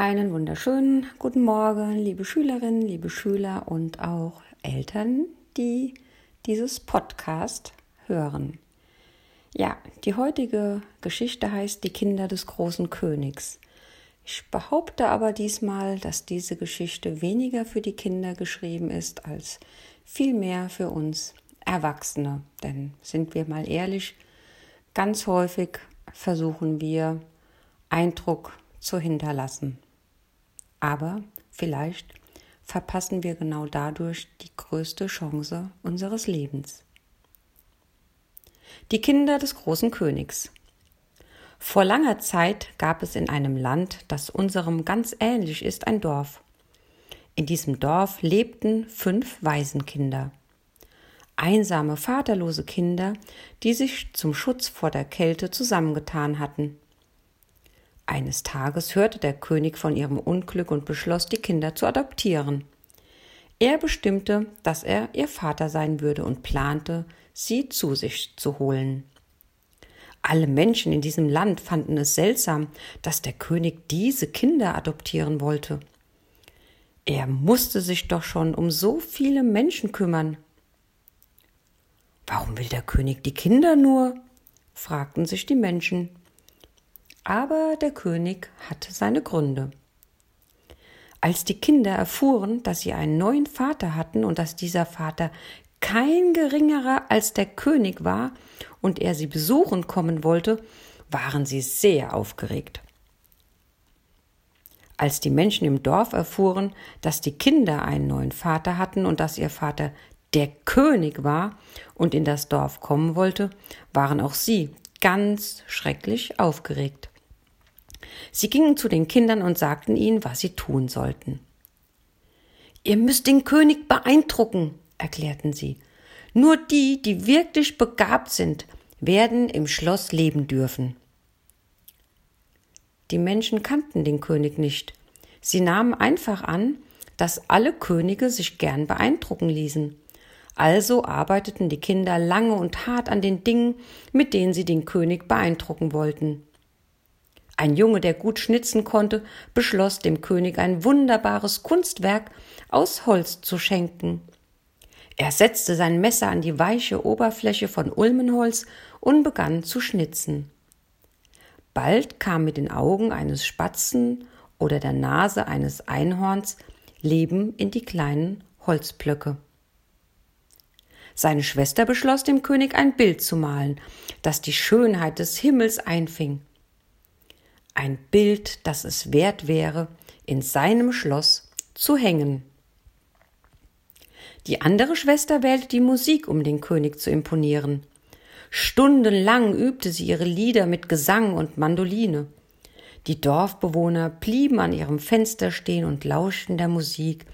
Einen wunderschönen guten Morgen, liebe Schülerinnen, liebe Schüler und auch Eltern, die dieses Podcast hören. Ja, die heutige Geschichte heißt Die Kinder des großen Königs. Ich behaupte aber diesmal, dass diese Geschichte weniger für die Kinder geschrieben ist als vielmehr für uns Erwachsene. Denn sind wir mal ehrlich, ganz häufig versuchen wir Eindruck zu hinterlassen. Aber vielleicht verpassen wir genau dadurch die größte Chance unseres Lebens. Die Kinder des großen Königs. Vor langer Zeit gab es in einem Land, das unserem ganz ähnlich ist, ein Dorf. In diesem Dorf lebten fünf Waisenkinder. Einsame, vaterlose Kinder, die sich zum Schutz vor der Kälte zusammengetan hatten. Eines Tages hörte der König von ihrem Unglück und beschloss, die Kinder zu adoptieren. Er bestimmte, dass er ihr Vater sein würde und plante, sie zu sich zu holen. Alle Menschen in diesem Land fanden es seltsam, dass der König diese Kinder adoptieren wollte. Er musste sich doch schon um so viele Menschen kümmern. Warum will der König die Kinder nur? fragten sich die Menschen aber der König hatte seine Gründe. Als die Kinder erfuhren, dass sie einen neuen Vater hatten und dass dieser Vater kein geringerer als der König war und er sie besuchen kommen wollte, waren sie sehr aufgeregt. Als die Menschen im Dorf erfuhren, dass die Kinder einen neuen Vater hatten und dass ihr Vater der König war und in das Dorf kommen wollte, waren auch sie ganz schrecklich aufgeregt. Sie gingen zu den Kindern und sagten ihnen, was sie tun sollten. Ihr müsst den König beeindrucken, erklärten sie. Nur die, die wirklich begabt sind, werden im Schloss leben dürfen. Die Menschen kannten den König nicht. Sie nahmen einfach an, dass alle Könige sich gern beeindrucken ließen. Also arbeiteten die Kinder lange und hart an den Dingen, mit denen sie den König beeindrucken wollten. Ein Junge, der gut schnitzen konnte, beschloss dem König ein wunderbares Kunstwerk aus Holz zu schenken. Er setzte sein Messer an die weiche Oberfläche von Ulmenholz und begann zu schnitzen. Bald kam mit den Augen eines Spatzen oder der Nase eines Einhorns Leben in die kleinen Holzblöcke. Seine Schwester beschloss dem König ein Bild zu malen, das die Schönheit des Himmels einfing ein Bild, das es wert wäre, in seinem Schloss zu hängen. Die andere Schwester wählte die Musik, um den König zu imponieren. Stundenlang übte sie ihre Lieder mit Gesang und Mandoline. Die Dorfbewohner blieben an ihrem Fenster stehen und lauschten der Musik,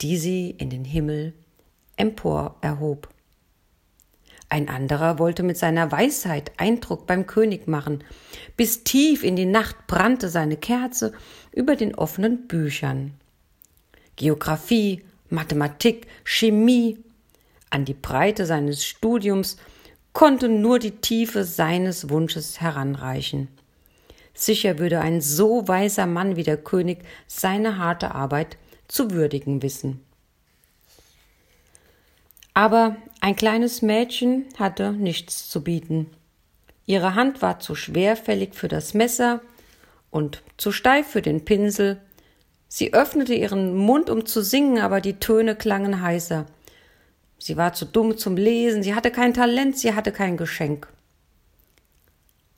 die sie in den Himmel empor erhob. Ein anderer wollte mit seiner Weisheit Eindruck beim König machen. Bis tief in die Nacht brannte seine Kerze über den offenen Büchern. Geographie, Mathematik, Chemie. An die Breite seines Studiums konnte nur die Tiefe seines Wunsches heranreichen. Sicher würde ein so weiser Mann wie der König seine harte Arbeit zu würdigen wissen. Aber ein kleines Mädchen hatte nichts zu bieten. Ihre Hand war zu schwerfällig für das Messer und zu steif für den Pinsel. Sie öffnete ihren Mund, um zu singen, aber die Töne klangen heißer. Sie war zu dumm zum Lesen, sie hatte kein Talent, sie hatte kein Geschenk.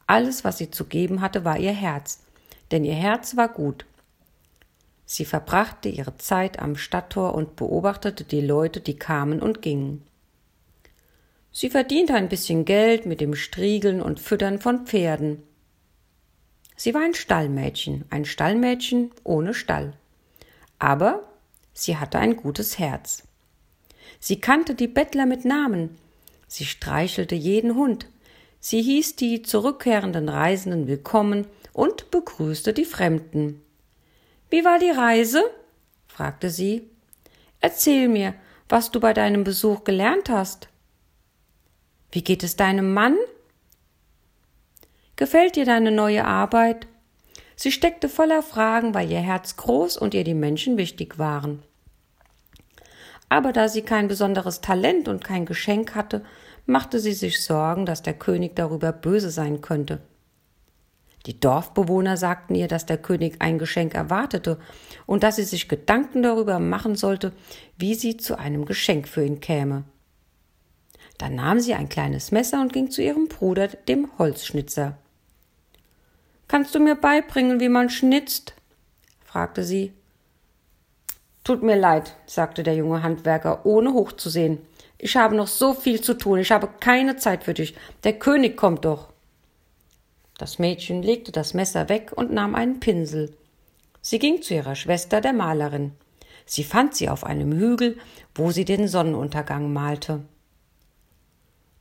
Alles, was sie zu geben hatte, war ihr Herz, denn ihr Herz war gut. Sie verbrachte ihre Zeit am Stadttor und beobachtete die Leute, die kamen und gingen. Sie verdiente ein bisschen Geld mit dem Striegeln und Füttern von Pferden. Sie war ein Stallmädchen, ein Stallmädchen ohne Stall. Aber sie hatte ein gutes Herz. Sie kannte die Bettler mit Namen. Sie streichelte jeden Hund. Sie hieß die zurückkehrenden Reisenden willkommen und begrüßte die Fremden. Wie war die Reise? fragte sie. Erzähl mir, was du bei deinem Besuch gelernt hast. Wie geht es deinem Mann? Gefällt dir deine neue Arbeit? Sie steckte voller Fragen, weil ihr Herz groß und ihr die Menschen wichtig waren. Aber da sie kein besonderes Talent und kein Geschenk hatte, machte sie sich Sorgen, dass der König darüber böse sein könnte. Die Dorfbewohner sagten ihr, dass der König ein Geschenk erwartete und dass sie sich Gedanken darüber machen sollte, wie sie zu einem Geschenk für ihn käme. Dann nahm sie ein kleines Messer und ging zu ihrem Bruder, dem Holzschnitzer. Kannst du mir beibringen, wie man schnitzt? fragte sie. Tut mir leid, sagte der junge Handwerker, ohne hochzusehen. Ich habe noch so viel zu tun, ich habe keine Zeit für dich. Der König kommt doch. Das Mädchen legte das Messer weg und nahm einen Pinsel. Sie ging zu ihrer Schwester, der Malerin. Sie fand sie auf einem Hügel, wo sie den Sonnenuntergang malte.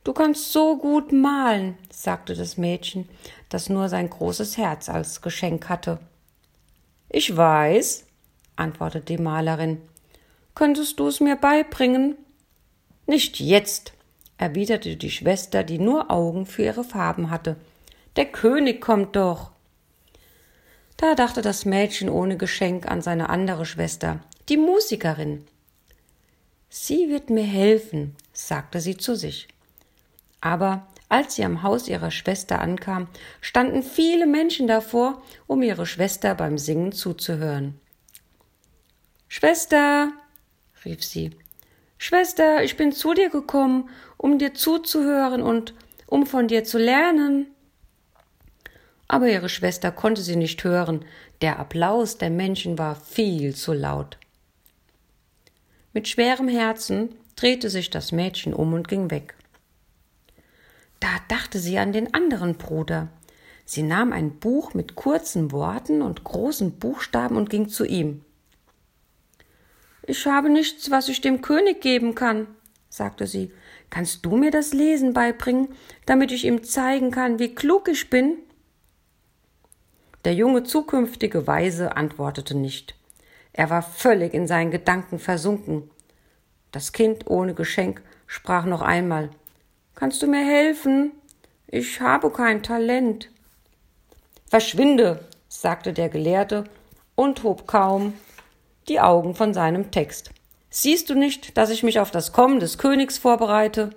Du kannst so gut malen, sagte das Mädchen, das nur sein großes Herz als Geschenk hatte. Ich weiß, antwortete die Malerin. Könntest du es mir beibringen? Nicht jetzt, erwiderte die Schwester, die nur Augen für ihre Farben hatte. Der König kommt doch. Da dachte das Mädchen ohne Geschenk an seine andere Schwester, die Musikerin. Sie wird mir helfen, sagte sie zu sich. Aber als sie am Haus ihrer Schwester ankam, standen viele Menschen davor, um ihre Schwester beim Singen zuzuhören. Schwester, rief sie, Schwester, ich bin zu dir gekommen, um dir zuzuhören und um von dir zu lernen aber ihre Schwester konnte sie nicht hören, der Applaus der Menschen war viel zu laut. Mit schwerem Herzen drehte sich das Mädchen um und ging weg. Da dachte sie an den anderen Bruder. Sie nahm ein Buch mit kurzen Worten und großen Buchstaben und ging zu ihm. Ich habe nichts, was ich dem König geben kann, sagte sie. Kannst du mir das Lesen beibringen, damit ich ihm zeigen kann, wie klug ich bin? Der junge zukünftige Weise antwortete nicht. Er war völlig in seinen Gedanken versunken. Das Kind ohne Geschenk sprach noch einmal Kannst du mir helfen? Ich habe kein Talent. Verschwinde, sagte der Gelehrte und hob kaum die Augen von seinem Text. Siehst du nicht, dass ich mich auf das Kommen des Königs vorbereite?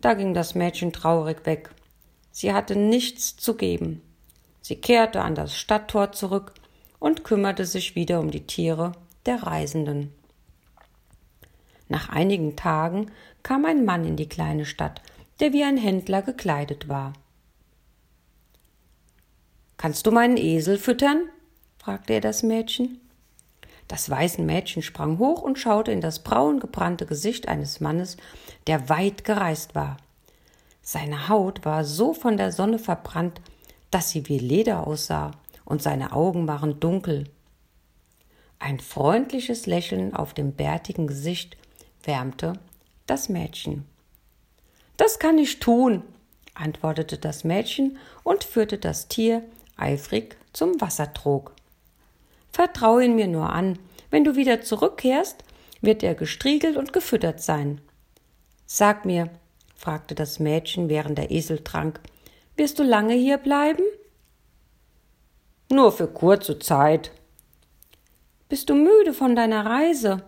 Da ging das Mädchen traurig weg. Sie hatte nichts zu geben. Sie kehrte an das Stadttor zurück und kümmerte sich wieder um die Tiere der Reisenden. Nach einigen Tagen kam ein Mann in die kleine Stadt, der wie ein Händler gekleidet war. Kannst du meinen Esel füttern? fragte er das Mädchen. Das weiße Mädchen sprang hoch und schaute in das braun gebrannte Gesicht eines Mannes, der weit gereist war. Seine Haut war so von der Sonne verbrannt, dass sie wie Leder aussah, und seine Augen waren dunkel. Ein freundliches Lächeln auf dem bärtigen Gesicht wärmte das Mädchen. Das kann ich tun, antwortete das Mädchen und führte das Tier eifrig zum Wassertrog. Vertrau ihn mir nur an, wenn du wieder zurückkehrst, wird er gestriegelt und gefüttert sein. Sag mir, fragte das Mädchen, während der Esel trank, wirst du lange hier bleiben? Nur für kurze Zeit. Bist du müde von deiner Reise?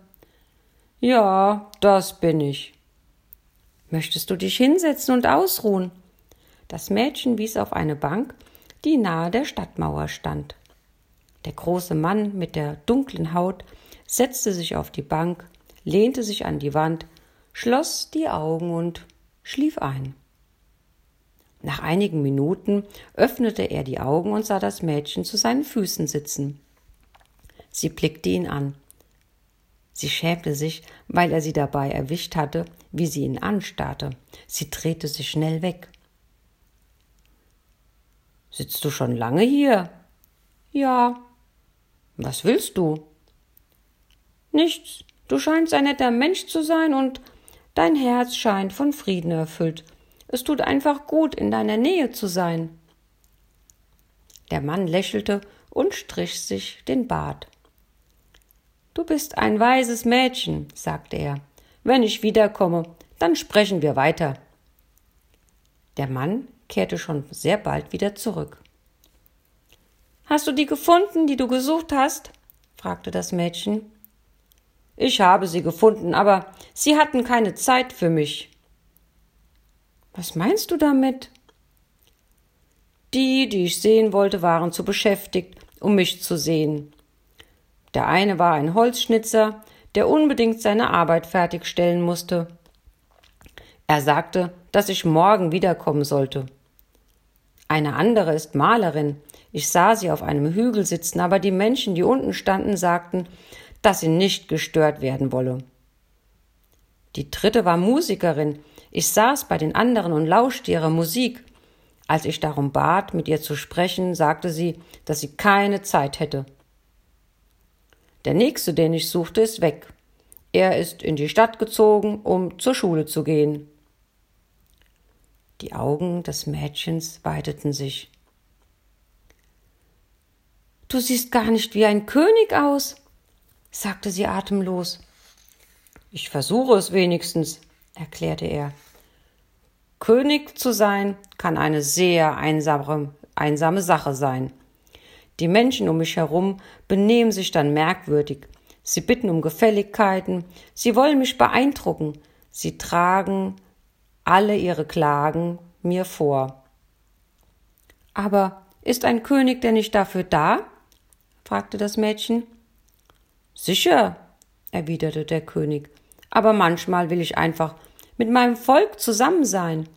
Ja, das bin ich. Möchtest du dich hinsetzen und ausruhen? Das Mädchen wies auf eine Bank, die nahe der Stadtmauer stand. Der große Mann mit der dunklen Haut setzte sich auf die Bank, lehnte sich an die Wand, schloss die Augen und schlief ein. Nach einigen Minuten öffnete er die Augen und sah das Mädchen zu seinen Füßen sitzen. Sie blickte ihn an. Sie schämte sich, weil er sie dabei erwischt hatte, wie sie ihn anstarrte. Sie drehte sich schnell weg. Sitzt du schon lange hier? Ja. Was willst du? Nichts. Du scheinst ein netter Mensch zu sein und dein Herz scheint von Frieden erfüllt. Es tut einfach gut, in deiner Nähe zu sein. Der Mann lächelte und strich sich den Bart. Du bist ein weises Mädchen, sagte er. Wenn ich wiederkomme, dann sprechen wir weiter. Der Mann kehrte schon sehr bald wieder zurück. Hast du die gefunden, die du gesucht hast? fragte das Mädchen. Ich habe sie gefunden, aber sie hatten keine Zeit für mich. Was meinst du damit? Die, die ich sehen wollte, waren zu beschäftigt, um mich zu sehen. Der eine war ein Holzschnitzer, der unbedingt seine Arbeit fertigstellen musste. Er sagte, dass ich morgen wiederkommen sollte. Eine andere ist Malerin. Ich sah sie auf einem Hügel sitzen, aber die Menschen, die unten standen, sagten, dass sie nicht gestört werden wolle. Die dritte war Musikerin. Ich saß bei den anderen und lauschte ihrer Musik. Als ich darum bat, mit ihr zu sprechen, sagte sie, dass sie keine Zeit hätte. Der nächste, den ich suchte, ist weg. Er ist in die Stadt gezogen, um zur Schule zu gehen. Die Augen des Mädchens weiteten sich. Du siehst gar nicht wie ein König aus, sagte sie atemlos. Ich versuche es wenigstens, erklärte er. König zu sein kann eine sehr einsame, einsame Sache sein. Die Menschen um mich herum benehmen sich dann merkwürdig. Sie bitten um Gefälligkeiten, sie wollen mich beeindrucken, sie tragen alle ihre Klagen mir vor. Aber ist ein König denn nicht dafür da? fragte das Mädchen. Sicher, erwiderte der König, aber manchmal will ich einfach mit meinem Volk zusammen sein.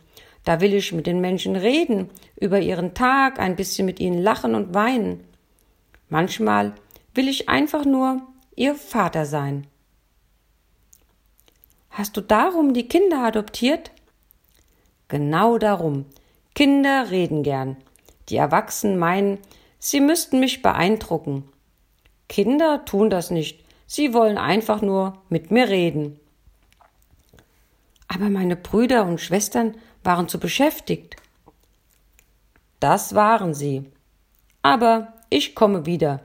Da will ich mit den Menschen reden, über ihren Tag, ein bisschen mit ihnen lachen und weinen. Manchmal will ich einfach nur ihr Vater sein. Hast du darum die Kinder adoptiert? Genau darum. Kinder reden gern. Die Erwachsenen meinen, sie müssten mich beeindrucken. Kinder tun das nicht. Sie wollen einfach nur mit mir reden. Aber meine Brüder und Schwestern waren zu beschäftigt. Das waren sie. Aber ich komme wieder.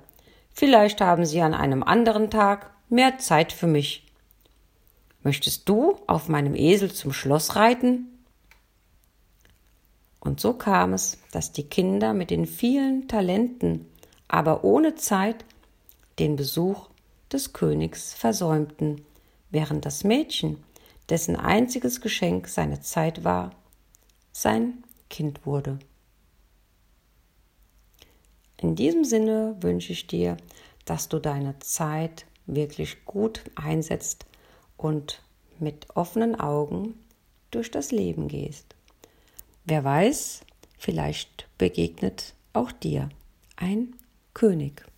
Vielleicht haben sie an einem anderen Tag mehr Zeit für mich. Möchtest du auf meinem Esel zum Schloss reiten? Und so kam es, dass die Kinder mit den vielen Talenten, aber ohne Zeit, den Besuch des Königs versäumten, während das Mädchen, dessen einziges Geschenk seine Zeit war, sein Kind wurde. In diesem Sinne wünsche ich dir, dass du deine Zeit wirklich gut einsetzt und mit offenen Augen durch das Leben gehst. Wer weiß, vielleicht begegnet auch dir ein König.